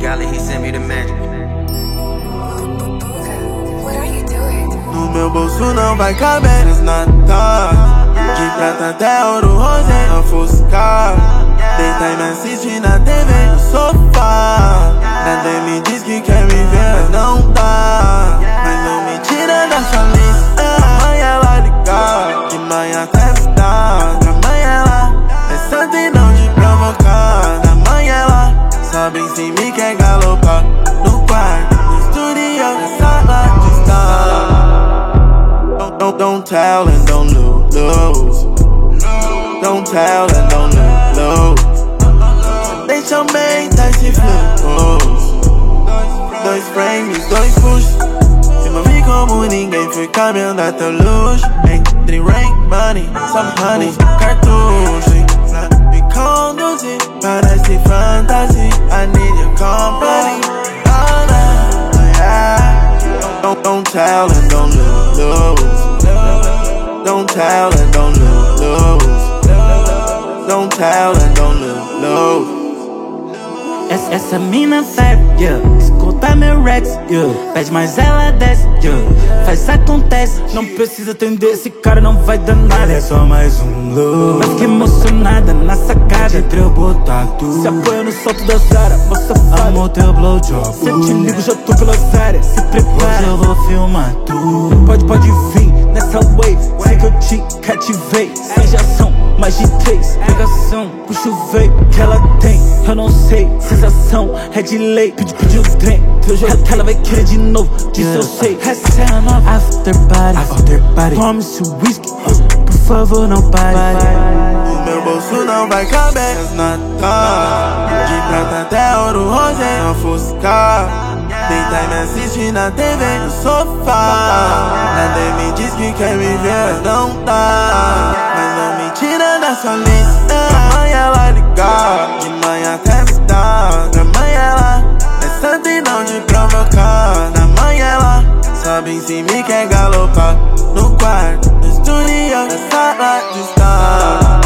send me the magic. No meu bolso não vai caber as natas De prata até ouro rosé ofuscar Deita e me assiste na TV me galopar No quarto, no estúdio, na sala de estar Don't, don't, don't tell and don't lose, lose Don't tell and don't lose, lose Deixa aumentar esse fluxo Dois frames, dois push. Filma vi como ninguém foi caminhando até o luxo Entre rain, money, some honey, cartucho tell and don't lose, lose Don't tell and don't lose, lose Don't tell and don't lose, lose Essa, essa mina serve, yeah. Escuta meu Rex, yeah. Pede mais ela desce, yeah. Faz acontece, não precisa atender. Esse cara não vai dar nada. É só mais um look. Mas fiquei emocionada na sacada. Entre eu botar tudo. Se apoia no solto da Zara, moça fada. Amo teu blowjob. Se te ligo, já tô pelas áreas. Se prepara, Tudo. Pode, pode vir nessa wave. Sei que eu te cativei. Seja ação, mais de três. Pegação, puxa o veio que ela tem. Eu não sei, sensação é de lei. Pedi, pedi o trem. Teu jogo, ela vai querer de novo. Disso eu sei. Essa é a nova after party. After party. Tome-se o whisky. Por favor, não pare. No meu bolso não vai caber as De prata até ouro rosé ofuscar Deita e me assiste na TV no sofá. Nada me diz que quer me ver, mas não dá Mas não me tira da sua lista. Amanhã ela ligar, de manhã até tarde Amanhã ela é santa e não de provocar. Amanhã ela sabe se me quer galopar. No quarto, no estúdio, na sala de estar